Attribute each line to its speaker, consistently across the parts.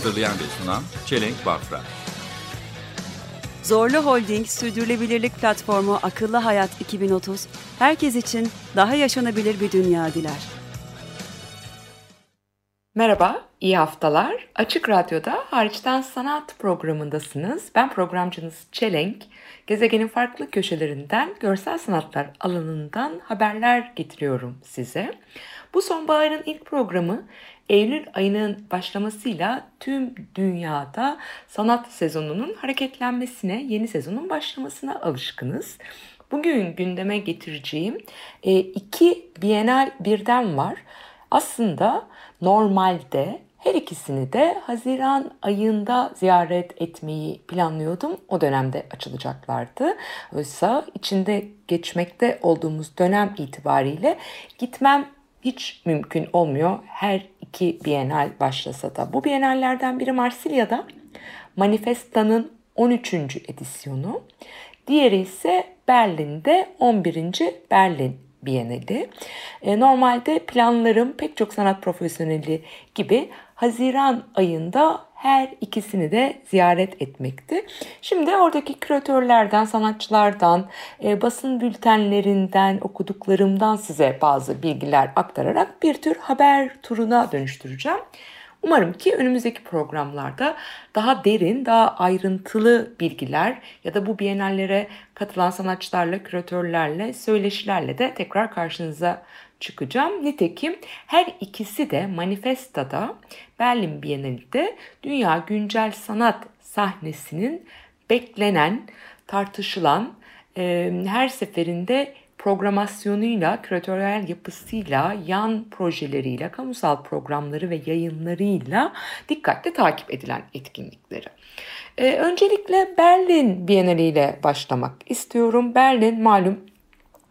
Speaker 1: Hazırlayan ve sunan Çelenk Bafra.
Speaker 2: Zorlu Holding Sürdürülebilirlik Platformu Akıllı Hayat 2030, herkes için daha yaşanabilir bir dünya diler.
Speaker 3: Merhaba, iyi haftalar. Açık Radyo'da Hariçten Sanat programındasınız. Ben programcınız Çelenk. Gezegenin farklı köşelerinden görsel sanatlar alanından haberler getiriyorum size. Bu sonbaharın ilk programı Eylül ayının başlamasıyla tüm dünyada sanat sezonunun hareketlenmesine, yeni sezonun başlamasına alışkınız. Bugün gündeme getireceğim e, iki Bienal birden var. Aslında normalde her ikisini de Haziran ayında ziyaret etmeyi planlıyordum. O dönemde açılacaklardı. Oysa içinde geçmekte olduğumuz dönem itibariyle gitmem hiç mümkün olmuyor. Her iki Bienal başlasa da. Bu Bienallerden biri Marsilya'da. Manifesta'nın 13. edisyonu. Diğeri ise Berlin'de 11. Berlin Bienali. E, normalde planlarım pek çok sanat profesyoneli gibi Haziran ayında her ikisini de ziyaret etmekti. Şimdi oradaki küratörlerden, sanatçılardan, e, basın bültenlerinden, okuduklarımdan size bazı bilgiler aktararak bir tür haber turuna dönüştüreceğim. Umarım ki önümüzdeki programlarda daha derin, daha ayrıntılı bilgiler ya da bu bienallere katılan sanatçılarla, küratörlerle, söyleşilerle de tekrar karşınıza çıkacağım. Nitekim her ikisi de Manifesta'da Berlin Bienali'de dünya güncel sanat sahnesinin beklenen, tartışılan, her seferinde programasyonuyla, küratöryel yapısıyla, yan projeleriyle, kamusal programları ve yayınlarıyla dikkatle takip edilen etkinlikleri. Ee, öncelikle Berlin Bienali ile başlamak istiyorum. Berlin malum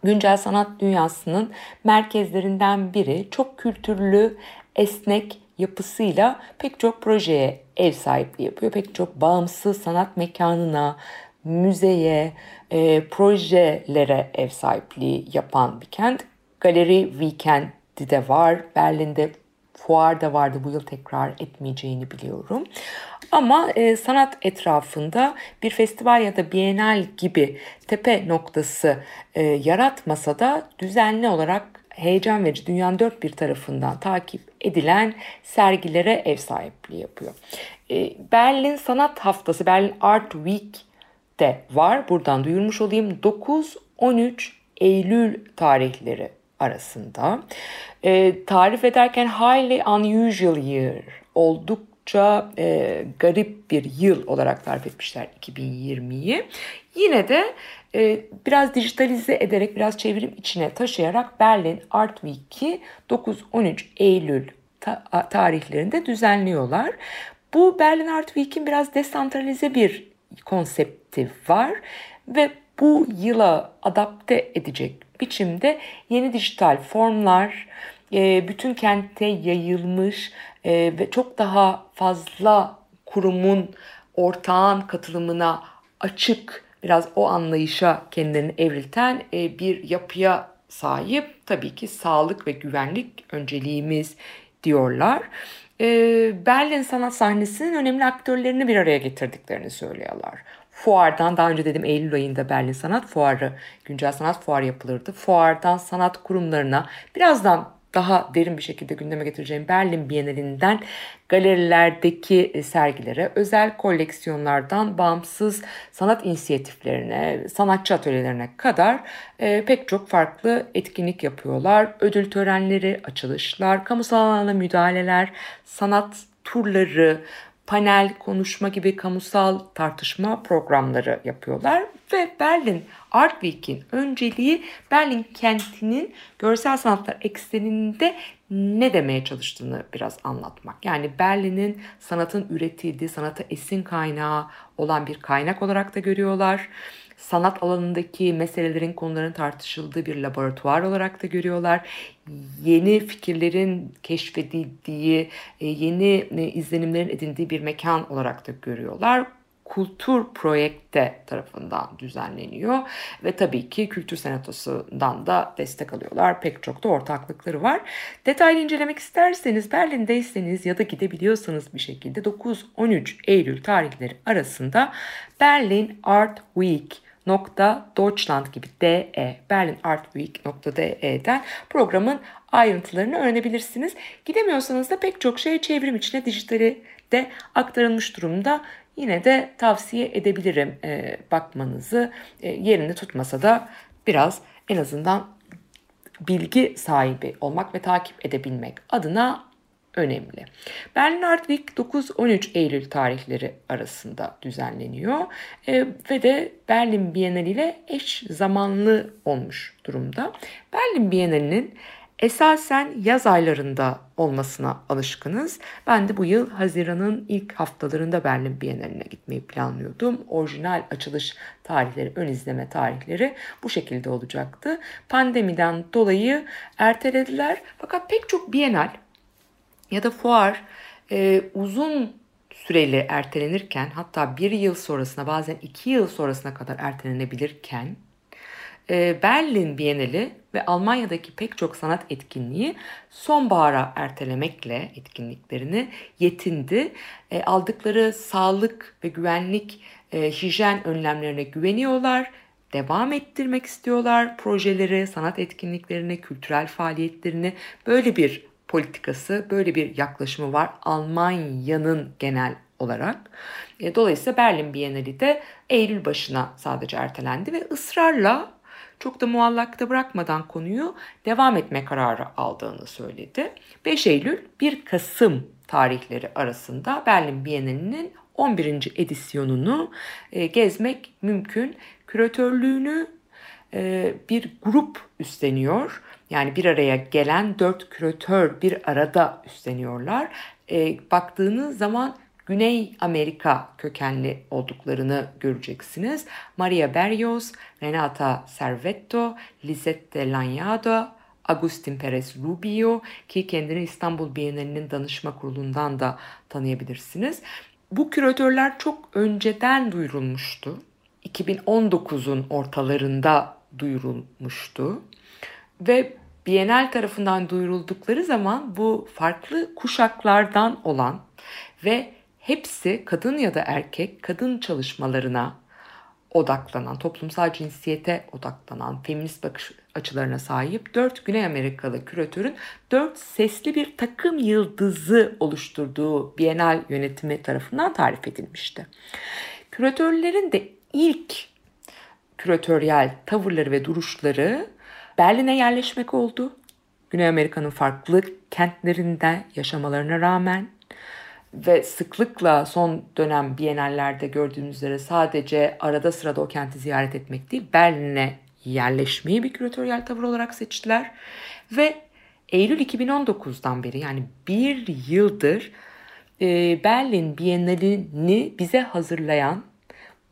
Speaker 3: güncel sanat dünyasının merkezlerinden biri. Çok kültürlü, esnek yapısıyla pek çok projeye ev sahipliği yapıyor. Pek çok bağımsız sanat mekanına, müzeye, e, projelere ev sahipliği yapan bir kent. Galeri Weekend'i de var. Berlin'de fuar da vardı bu yıl tekrar etmeyeceğini biliyorum. Ama e, sanat etrafında bir festival ya da bienal gibi tepe noktası e, yaratmasa da düzenli olarak heyecan verici dünyanın dört bir tarafından takip edilen sergilere ev sahipliği yapıyor. E, Berlin Sanat Haftası, Berlin Art Week de var. Buradan duyurmuş olayım. 9-13 Eylül tarihleri arasında. E, tarif ederken highly unusual year, oldukça e, garip bir yıl olarak tarif etmişler 2020'yi. Yine de e, biraz dijitalize ederek, biraz çevrim içine taşıyarak Berlin Art Week'i 9-13 Eylül ta- tarihlerinde düzenliyorlar. Bu Berlin Art Week'in biraz desantralize bir konsepti var ve bu yıla adapte edecek biçimde yeni dijital formlar, e, bütün kente yayılmış e, ve çok daha fazla kurumun ortağın katılımına açık biraz o anlayışa kendini evrilten e, bir yapıya sahip. Tabii ki sağlık ve güvenlik önceliğimiz diyorlar. Berlin sanat sahnesinin önemli aktörlerini bir araya getirdiklerini söylüyorlar. Fuardan daha önce dedim Eylül ayında Berlin Sanat Fuarı, güncel sanat fuarı yapılırdı. Fuardan sanat kurumlarına birazdan daha derin bir şekilde gündeme getireceğim Berlin Bienalinden galerilerdeki sergilere, özel koleksiyonlardan bağımsız sanat inisiyatiflerine, sanatçı atölyelerine kadar e, pek çok farklı etkinlik yapıyorlar. Ödül törenleri, açılışlar, kamusal alana müdahaleler, sanat turları, panel, konuşma gibi kamusal tartışma programları yapıyorlar. Ve Berlin Art Week'in önceliği Berlin kentinin görsel sanatlar ekseninde ne demeye çalıştığını biraz anlatmak. Yani Berlin'in sanatın üretildiği, sanata esin kaynağı olan bir kaynak olarak da görüyorlar sanat alanındaki meselelerin, konuların tartışıldığı bir laboratuvar olarak da görüyorlar. Yeni fikirlerin keşfedildiği, e, yeni e, izlenimlerin edindiği bir mekan olarak da görüyorlar Kultur Projekte tarafından düzenleniyor ve tabii ki Kültür Senatosu'ndan da destek alıyorlar. Pek çok da ortaklıkları var. Detaylı incelemek isterseniz Berlin'deyseniz ya da gidebiliyorsanız bir şekilde 9-13 Eylül tarihleri arasında Berlin Art Week Deutschland gibi DE Berlin Art Week nokta DE'den programın ayrıntılarını öğrenebilirsiniz. Gidemiyorsanız da pek çok şey çevrim içine dijitali de aktarılmış durumda. Yine de tavsiye edebilirim e, bakmanızı. E, yerini tutmasa da biraz en azından bilgi sahibi olmak ve takip edebilmek adına önemli. Berlin Week 9-13 Eylül tarihleri arasında düzenleniyor e, ve de Berlin Bienali ile eş zamanlı olmuş durumda. Berlin Bienali'nin esasen yaz aylarında olmasına alışkınız. Ben de bu yıl Haziran'ın ilk haftalarında Berlin Bienali'ne gitmeyi planlıyordum. Orijinal açılış tarihleri, ön izleme tarihleri bu şekilde olacaktı. Pandemiden dolayı ertelediler. Fakat pek çok Bienal ya da fuar e, uzun süreli ertelenirken hatta bir yıl sonrasına bazen iki yıl sonrasına kadar ertelenebilirken e, Berlin Bienali ve Almanya'daki pek çok sanat etkinliği sonbahara ertelemekle etkinliklerini yetindi. E, aldıkları sağlık ve güvenlik e, hijyen önlemlerine güveniyorlar devam ettirmek istiyorlar projeleri, sanat etkinliklerini, kültürel faaliyetlerini böyle bir politikası, böyle bir yaklaşımı var Almanya'nın genel olarak. E, dolayısıyla Berlin Bienali de Eylül başına sadece ertelendi ve ısrarla çok da muallakta bırakmadan konuyu devam etme kararı aldığını söyledi. 5 Eylül 1 Kasım tarihleri arasında Berlin Bienali'nin 11. edisyonunu e, gezmek mümkün. Küratörlüğünü e, bir grup üstleniyor. Yani bir araya gelen dört küratör bir arada üstleniyorlar. E, baktığınız zaman Güney Amerika kökenli olduklarını göreceksiniz. Maria Berrios, Renata Servetto, Lisette Lanyado, Agustin Perez Rubio ki kendini İstanbul Bienalinin danışma kurulundan da tanıyabilirsiniz. Bu küratörler çok önceden duyurulmuştu. 2019'un ortalarında duyurulmuştu. Ve Bienal tarafından duyuruldukları zaman bu farklı kuşaklardan olan ve hepsi kadın ya da erkek kadın çalışmalarına odaklanan, toplumsal cinsiyete odaklanan, feminist bakış açılarına sahip dört Güney Amerikalı küratörün dört sesli bir takım yıldızı oluşturduğu Bienal yönetimi tarafından tarif edilmişti. Küratörlerin de ilk küratöryel tavırları ve duruşları Berlin'e yerleşmek oldu. Güney Amerika'nın farklı kentlerinde yaşamalarına rağmen ve sıklıkla son dönem bienallerde gördüğünüz üzere sadece arada sırada o kenti ziyaret etmek değil, Berlin'e yerleşmeyi bir küratöryel tavır olarak seçtiler. Ve Eylül 2019'dan beri yani bir yıldır e, Berlin Bienalini bize hazırlayan,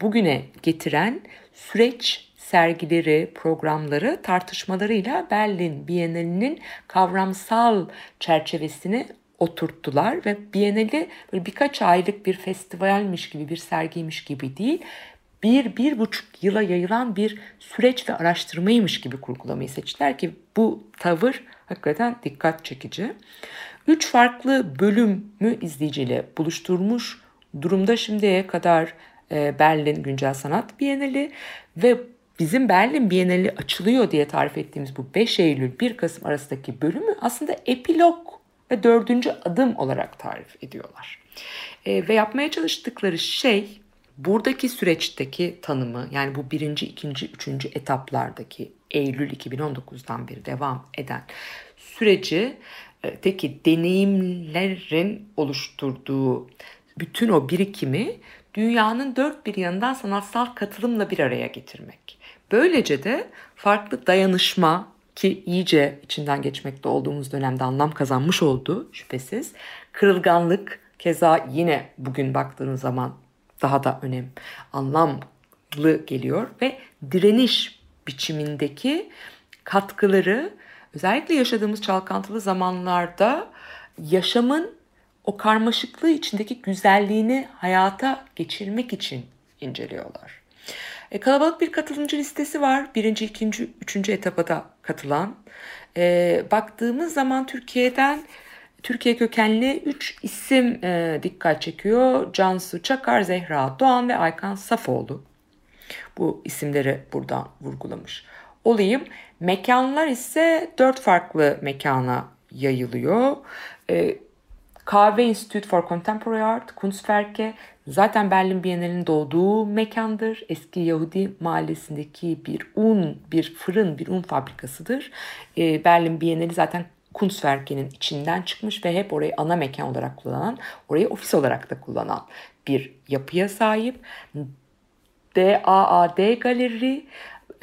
Speaker 3: bugüne getiren süreç sergileri, programları, tartışmalarıyla Berlin Bienalinin kavramsal çerçevesini oturttular ve Bienali böyle birkaç aylık bir festivalmiş gibi, bir sergiymiş gibi değil, bir, bir buçuk yıla yayılan bir süreç ve araştırmaymış gibi kurgulamayı seçtiler ki bu tavır hakikaten dikkat çekici. Üç farklı bölümü izleyiciyle buluşturmuş durumda şimdiye kadar Berlin Güncel Sanat Bienali ve bizim Berlin Bienali açılıyor diye tarif ettiğimiz bu 5 Eylül 1 Kasım arasındaki bölümü aslında epilog ve dördüncü adım olarak tarif ediyorlar. E, ve yapmaya çalıştıkları şey buradaki süreçteki tanımı yani bu birinci, ikinci, üçüncü etaplardaki Eylül 2019'dan beri devam eden süreci teki deneyimlerin oluşturduğu bütün o birikimi dünyanın dört bir yanından sanatsal katılımla bir araya getirmek. Böylece de farklı dayanışma ki iyice içinden geçmekte olduğumuz dönemde anlam kazanmış oldu şüphesiz. Kırılganlık keza yine bugün baktığınız zaman daha da önem anlamlı geliyor ve direniş biçimindeki katkıları özellikle yaşadığımız çalkantılı zamanlarda yaşamın o karmaşıklığı içindeki güzelliğini hayata geçirmek için inceliyorlar. E, kalabalık bir katılımcı listesi var. Birinci, ikinci, üçüncü etapa katılan. E, baktığımız zaman Türkiye'den Türkiye kökenli 3 isim e, dikkat çekiyor. Cansu Çakar, Zehra Doğan ve Aykan Safoğlu. Bu isimleri buradan vurgulamış olayım. Mekanlar ise 4 farklı mekana yayılıyor. E, Kahve Institute for Contemporary Art, Kunstwerke, zaten Berlin Bienali'nin doğduğu mekandır. Eski Yahudi mahallesindeki bir un, bir fırın, bir un fabrikasıdır. E, Berlin Bienali zaten Kunstwerke'nin içinden çıkmış ve hep orayı ana mekan olarak kullanan, orayı ofis olarak da kullanan bir yapıya sahip. DAAD Galeri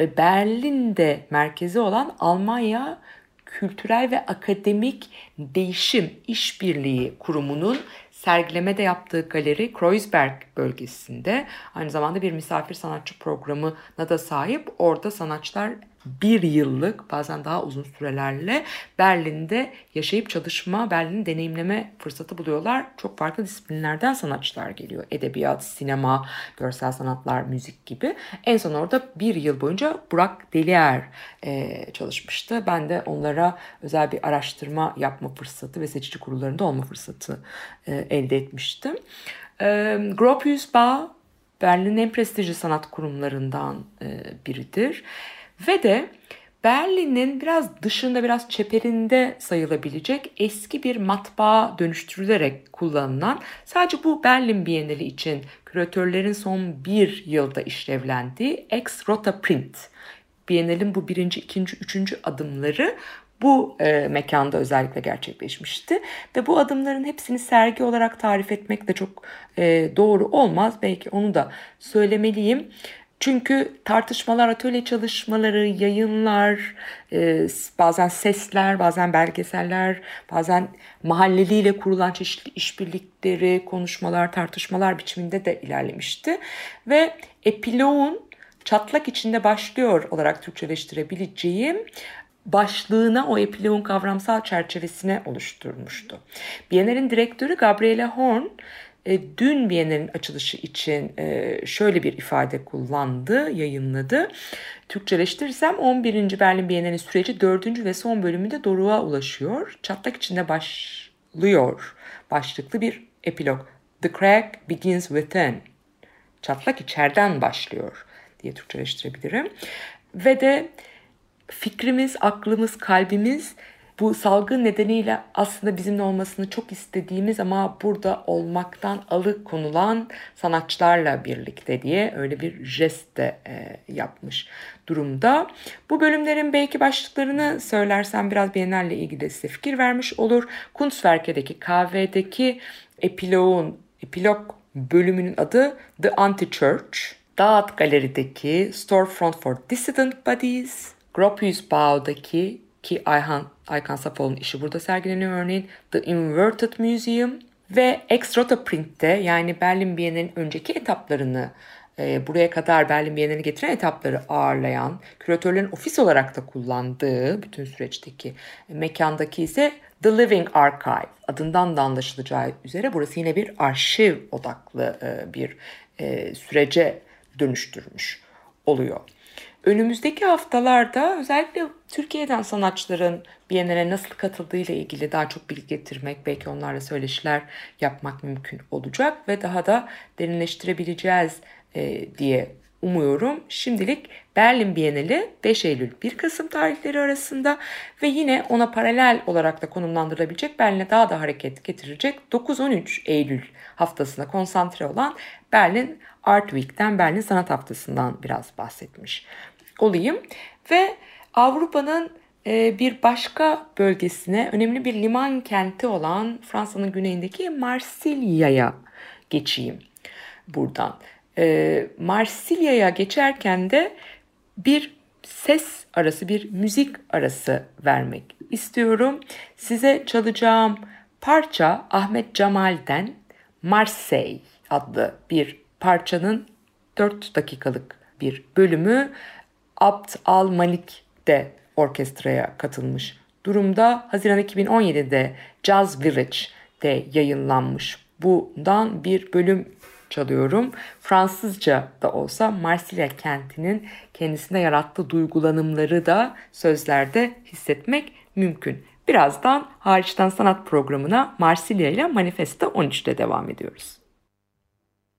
Speaker 3: e, Berlin'de merkezi olan Almanya Kültürel ve Akademik Değişim İşbirliği Kurumu'nun sergilemede yaptığı galeri Kreuzberg bölgesinde aynı zamanda bir misafir sanatçı programına da sahip. Orada sanatçılar bir yıllık bazen daha uzun sürelerle Berlin'de yaşayıp çalışma, Berlin'i deneyimleme fırsatı buluyorlar. Çok farklı disiplinlerden sanatçılar geliyor. Edebiyat, sinema, görsel sanatlar, müzik gibi. En son orada bir yıl boyunca Burak Delier e, çalışmıştı. Ben de onlara özel bir araştırma yapma fırsatı ve seçici kurullarında olma fırsatı e, elde etmiştim. E, Gropius Bau Berlin'in en prestijli sanat kurumlarından e, biridir. Ve de Berlin'in biraz dışında biraz çeperinde sayılabilecek eski bir matbaa dönüştürülerek kullanılan sadece bu Berlin Bienali için küratörlerin son bir yılda işlevlendiği Ex Rota Print. Bienalin bu birinci, ikinci, üçüncü adımları bu e, mekanda özellikle gerçekleşmişti. Ve bu adımların hepsini sergi olarak tarif etmek de çok e, doğru olmaz. Belki onu da söylemeliyim. Çünkü tartışmalar, atölye çalışmaları, yayınlar, e, bazen sesler, bazen belgeseller, bazen mahalleliyle kurulan çeşitli işbirlikleri, konuşmalar, tartışmalar biçiminde de ilerlemişti. Ve epiloğun çatlak içinde başlıyor olarak Türkçeleştirebileceğim başlığına o epiloğun kavramsal çerçevesine oluşturmuştu. Biennial'in direktörü Gabriele Horn e, dün Biennial'in açılışı için e, şöyle bir ifade kullandı, yayınladı. Türkçeleştirirsem 11. Berlin Biennial'in süreci 4. ve son bölümünde doruğa ulaşıyor. Çatlak içinde başlıyor başlıklı bir epilog. The crack begins within. Çatlak içeriden başlıyor diye Türkçeleştirebilirim. Ve de fikrimiz, aklımız, kalbimiz bu salgın nedeniyle aslında bizimle olmasını çok istediğimiz ama burada olmaktan alıkonulan sanatçılarla birlikte diye öyle bir jest de e, yapmış durumda. Bu bölümlerin belki başlıklarını söylersem biraz Biennale ilgili de size fikir vermiş olur. Kunstwerke'deki kahvedeki epilogun, epilog bölümünün adı The Anti-Church. Dağıt Galeri'deki Storefront for Dissident Bodies, Gropius Bau'daki ki Ayhan Aykan Safoğlu'nun işi burada sergileniyor örneğin The Inverted Museum ve Extrota Print'te yani Berlin Bienali'nin önceki etaplarını e, buraya kadar Berlin Bienali'ni getiren etapları ağırlayan, küratörlerin ofis olarak da kullandığı bütün süreçteki mekandaki ise The Living Archive adından da anlaşılacağı üzere burası yine bir arşiv odaklı e, bir e, sürece dönüştürmüş oluyor. Önümüzdeki haftalarda özellikle Türkiye'den sanatçıların Biennale nasıl katıldığı ile ilgili daha çok bilgi getirmek, belki onlarla söyleşiler yapmak mümkün olacak ve daha da derinleştirebileceğiz e, diye umuyorum. Şimdilik Berlin Bienali 5 Eylül 1 Kasım tarihleri arasında ve yine ona paralel olarak da konumlandırılabilecek Berlin'e daha da hareket getirecek 9-13 Eylül haftasına konsantre olan Berlin Art Week'ten Berlin Sanat Haftası'ndan biraz bahsetmiş olayım. Ve Avrupa'nın e, bir başka bölgesine önemli bir liman kenti olan Fransa'nın güneyindeki Marsilya'ya geçeyim buradan. E, Marsilya'ya geçerken de bir ses arası, bir müzik arası vermek istiyorum. Size çalacağım parça Ahmet Cemal'den Marseille adlı bir parçanın 4 dakikalık bir bölümü Abd Al Malik de orkestraya katılmış durumda. Haziran 2017'de Jazz Village'de yayınlanmış. Bundan bir bölüm çalıyorum. Fransızca da olsa Marsilya kentinin kendisinde yarattığı duygulanımları da sözlerde hissetmek mümkün. Birazdan hariçten sanat programına Marsilya ile Manifesto 13'te devam ediyoruz.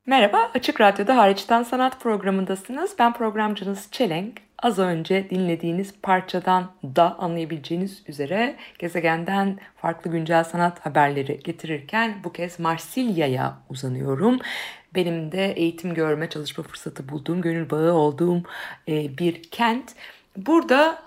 Speaker 3: Merhaba, Açık Radyo'da Hariçten Sanat programındasınız. Ben programcınız Çelenk. Az önce dinlediğiniz parçadan da anlayabileceğiniz üzere gezegenden farklı güncel sanat haberleri getirirken bu kez Marsilya'ya uzanıyorum. Benim de eğitim görme, çalışma fırsatı bulduğum, gönül bağı olduğum e, bir kent. Burada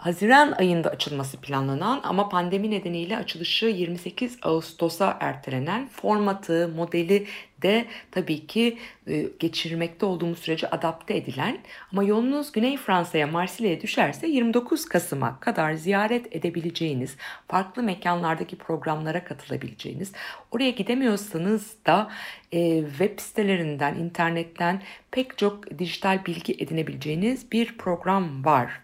Speaker 3: Haziran ayında açılması planlanan ama pandemi nedeniyle açılışı 28 Ağustos'a ertelenen formatı, modeli de tabii ki e, geçirmekte olduğumuz sürece adapte edilen ama yolunuz Güney Fransa'ya Marsilya'ya düşerse 29 Kasım'a kadar ziyaret edebileceğiniz, farklı mekanlardaki programlara katılabileceğiniz, oraya gidemiyorsanız da e, web sitelerinden, internetten pek çok dijital bilgi edinebileceğiniz bir program var.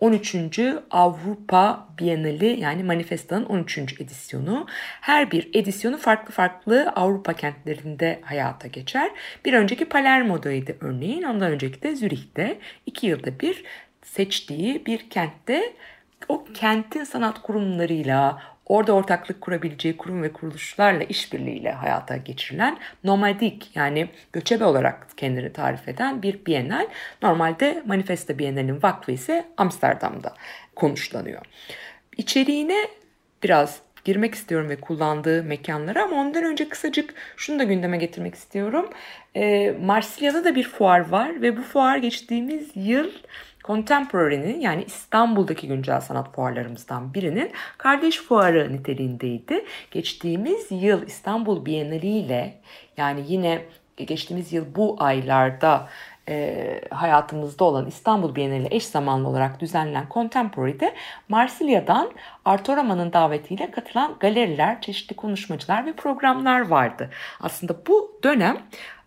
Speaker 3: 13. Avrupa Bienali yani Manifesto'nun 13. edisyonu. Her bir edisyonu farklı farklı Avrupa kentlerinde hayata geçer. Bir önceki Palermo'daydı örneğin. Ondan önceki de Zürih'te. iki yılda bir seçtiği bir kentte o kentin sanat kurumlarıyla, orada ortaklık kurabileceği kurum ve kuruluşlarla işbirliğiyle hayata geçirilen nomadik yani göçebe olarak kendini tarif eden bir bienal. Normalde Manifesta Bienalinin vakfı ise Amsterdam'da konuşlanıyor. İçeriğine biraz girmek istiyorum ve kullandığı mekanlara ama ondan önce kısacık şunu da gündeme getirmek istiyorum. E, Marsilya'da da bir fuar var ve bu fuar geçtiğimiz yıl Contemporary'nin yani İstanbul'daki güncel sanat fuarlarımızdan birinin kardeş fuarı niteliğindeydi. Geçtiğimiz yıl İstanbul Bienali ile yani yine geçtiğimiz yıl bu aylarda e, hayatımızda olan İstanbul Bienali eş zamanlı olarak düzenlenen Contemporary'de Marsilya'dan Artur Raman'ın davetiyle katılan galeriler, çeşitli konuşmacılar ve programlar vardı. Aslında bu dönem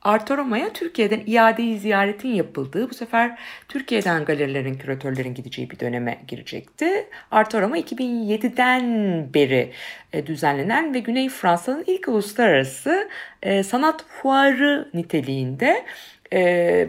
Speaker 3: Artoroma'ya Türkiye'den iadeyi ziyaretin yapıldığı, bu sefer Türkiye'den galerilerin, küratörlerin gideceği bir döneme girecekti. Artoroma 2007'den beri e, düzenlenen ve Güney Fransa'nın ilk uluslararası e, sanat fuarı niteliğinde e,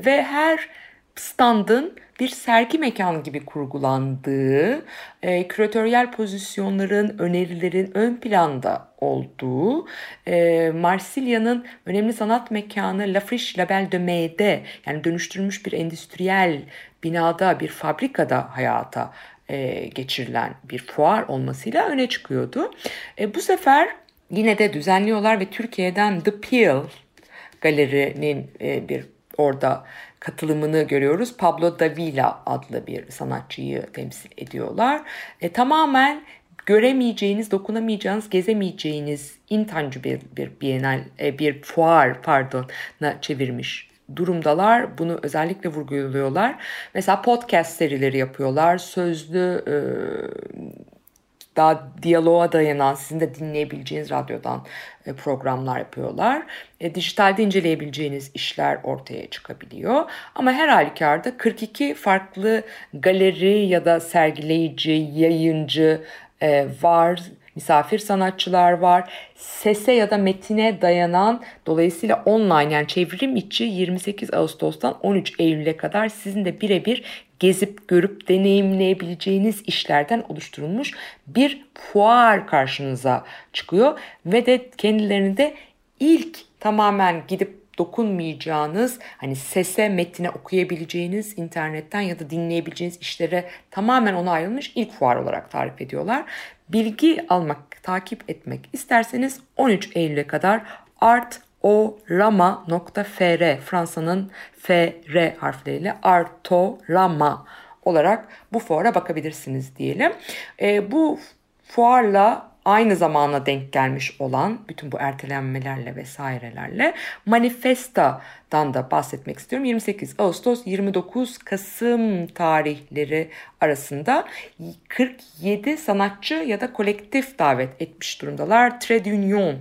Speaker 3: ve her standın bir sergi mekanı gibi kurgulandığı, e, küratöryel pozisyonların, önerilerin ön planda olduğu, e, Marsilya'nın önemli sanat mekanı La Friche Label de May'de yani dönüştürülmüş bir endüstriyel binada, bir fabrikada hayata e, geçirilen bir fuar olmasıyla öne çıkıyordu. E, bu sefer yine de düzenliyorlar ve Türkiye'den The Peel galerinin e, bir orada katılımını görüyoruz. Pablo Davila adlı bir sanatçıyı temsil ediyorlar. E, tamamen göremeyeceğiniz, dokunamayacağınız, gezemeyeceğiniz intangible bir bienal, e, bir fuar pardon na çevirmiş durumdalar. Bunu özellikle vurguluyorlar. Mesela podcast serileri yapıyorlar. Sözlü e, daha diyaloğa dayanan sizin de dinleyebileceğiniz radyodan e, programlar yapıyorlar. E, dijitalde inceleyebileceğiniz işler ortaya çıkabiliyor. Ama her halükarda 42 farklı galeri ya da sergileyici, yayıncı e, var misafir sanatçılar var. Sese ya da metine dayanan dolayısıyla online yani çevrim içi 28 Ağustos'tan 13 Eylül'e kadar sizin de birebir gezip görüp deneyimleyebileceğiniz işlerden oluşturulmuş bir fuar karşınıza çıkıyor ve de kendilerini de ilk tamamen gidip dokunmayacağınız, hani sese, metine okuyabileceğiniz, internetten ya da dinleyebileceğiniz işlere tamamen ona ayrılmış ilk fuar olarak tarif ediyorlar. Bilgi almak, takip etmek isterseniz 13 Eylül'e kadar art orama.fr Fransa'nın FR harfleriyle Artorama olarak bu fuara bakabilirsiniz diyelim. E, bu fuarla aynı zamana denk gelmiş olan bütün bu ertelenmelerle vesairelerle Manifesta'dan da bahsetmek istiyorum. 28 Ağustos 29 Kasım tarihleri arasında 47 sanatçı ya da kolektif davet etmiş durumdalar. Trade Union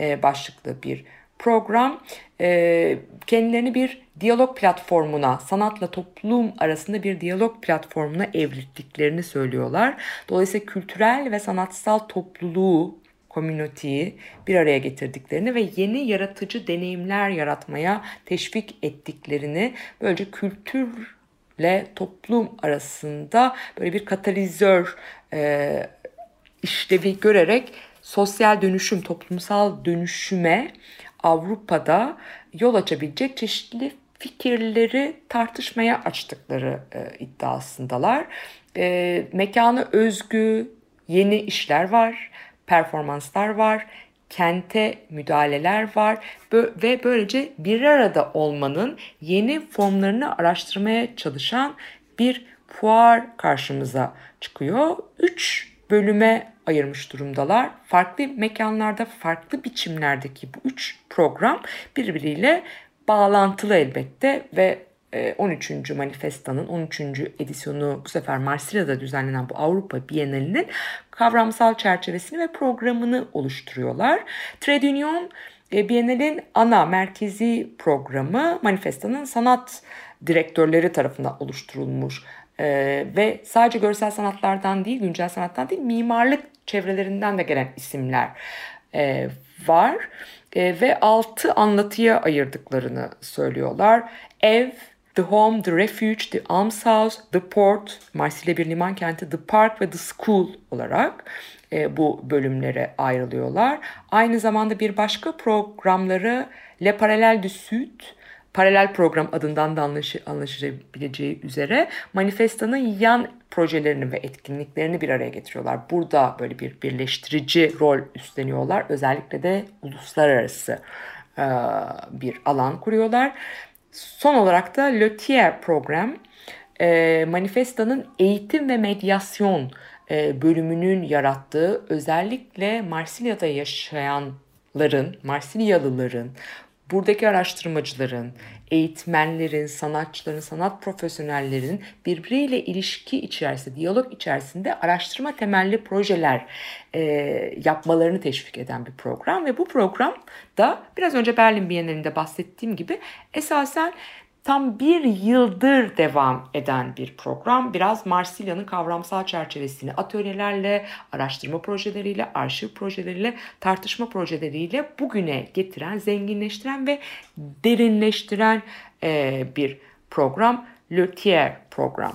Speaker 3: e, başlıklı bir program e, kendilerini bir diyalog platformuna, sanatla toplum arasında bir diyalog platformuna evrilttiklerini söylüyorlar. Dolayısıyla kültürel ve sanatsal topluluğu, community'yi bir araya getirdiklerini ve yeni yaratıcı deneyimler yaratmaya teşvik ettiklerini, böylece kültürle toplum arasında böyle bir katalizör e, işlevi görerek sosyal dönüşüm, toplumsal dönüşüme Avrupa'da yol açabilecek çeşitli fikirleri tartışmaya açtıkları e, iddiasındalar. E, mekana özgü yeni işler var, performanslar var, kente müdahaleler var ve böylece bir arada olmanın yeni formlarını araştırmaya çalışan bir fuar karşımıza çıkıyor. Üç bölüme ayırmış durumdalar. Farklı mekanlarda, farklı biçimlerdeki bu üç program birbiriyle bağlantılı elbette ve 13. E, Manifesta'nın 13. edisyonu bu sefer Marsilya'da düzenlenen bu Avrupa Bienalinin kavramsal çerçevesini ve programını oluşturuyorlar. Trade Union e, Bienal'in ana merkezi programı Manifesta'nın sanat direktörleri tarafından oluşturulmuş ee, ve sadece görsel sanatlardan değil, güncel sanattan değil, mimarlık çevrelerinden de gelen isimler e, var. E, ve altı anlatıya ayırdıklarını söylüyorlar. Ev, The Home, The Refuge, The Almshouse, The Port, Marsilya bir liman kenti, The Park ve The School olarak e, bu bölümlere ayrılıyorlar. Aynı zamanda bir başka programları Le Parallel du Sud, paralel program adından da anlaşı, anlaşılabileceği üzere manifestanın yan projelerini ve etkinliklerini bir araya getiriyorlar. Burada böyle bir birleştirici rol üstleniyorlar. Özellikle de uluslararası e, bir alan kuruyorlar. Son olarak da Le Tiers program e, manifestanın eğitim ve medyasyon e, bölümünün yarattığı özellikle Marsilya'da yaşayanların, Marsilyalıların buradaki araştırmacıların, eğitmenlerin, sanatçıların, sanat profesyonellerin birbiriyle ilişki içerisinde, diyalog içerisinde araştırma temelli projeler e, yapmalarını teşvik eden bir program. Ve bu program da biraz önce Berlin Bienalinde bahsettiğim gibi esasen tam bir yıldır devam eden bir program. Biraz Marsilya'nın kavramsal çerçevesini atölyelerle, araştırma projeleriyle, arşiv projeleriyle, tartışma projeleriyle bugüne getiren, zenginleştiren ve derinleştiren e, bir program. Le Tiers program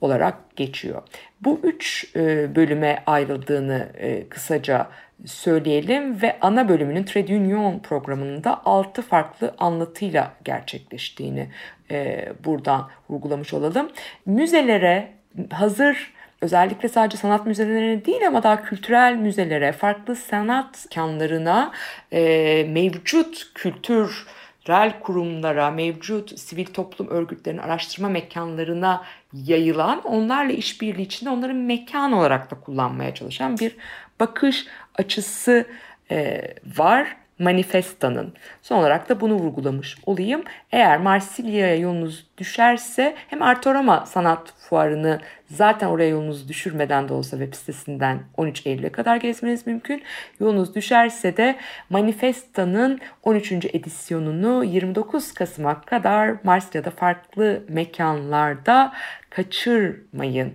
Speaker 3: olarak geçiyor. Bu üç e, bölüme ayrıldığını e, kısaca söyleyelim ve ana bölümünün Trade Union programında 6 farklı anlatıyla gerçekleştiğini e, buradan vurgulamış olalım. Müzelere hazır özellikle sadece sanat müzelerine değil ama daha kültürel müzelere, farklı sanat kanlarına e, mevcut kültür rel kurumlara, mevcut sivil toplum örgütlerinin araştırma mekanlarına yayılan, onlarla işbirliği içinde onları mekan olarak da kullanmaya çalışan bir bakış açısı e, var manifestanın. Son olarak da bunu vurgulamış olayım. Eğer Marsilya'ya yolunuz düşerse hem Artorama Sanat Fuarı'nı zaten oraya yolunuzu düşürmeden de olsa web sitesinden 13 Eylül'e kadar gezmeniz mümkün. Yolunuz düşerse de Manifesta'nın 13. edisyonunu 29 Kasım'a kadar Marsilya'da farklı mekanlarda kaçırmayın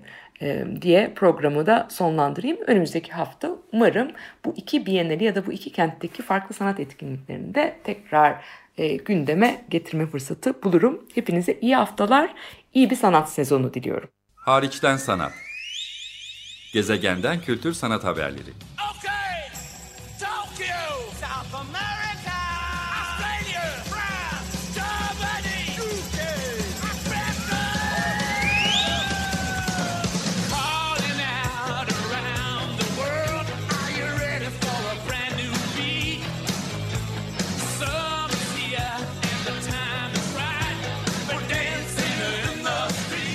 Speaker 3: diye programı da sonlandırayım. Önümüzdeki hafta umarım bu iki bienali ya da bu iki kentteki farklı sanat etkinliklerini de tekrar e, gündeme getirme fırsatı bulurum. Hepinize iyi haftalar, iyi bir sanat sezonu diliyorum.
Speaker 1: Hariçten sanat. Gezegenden kültür sanat haberleri.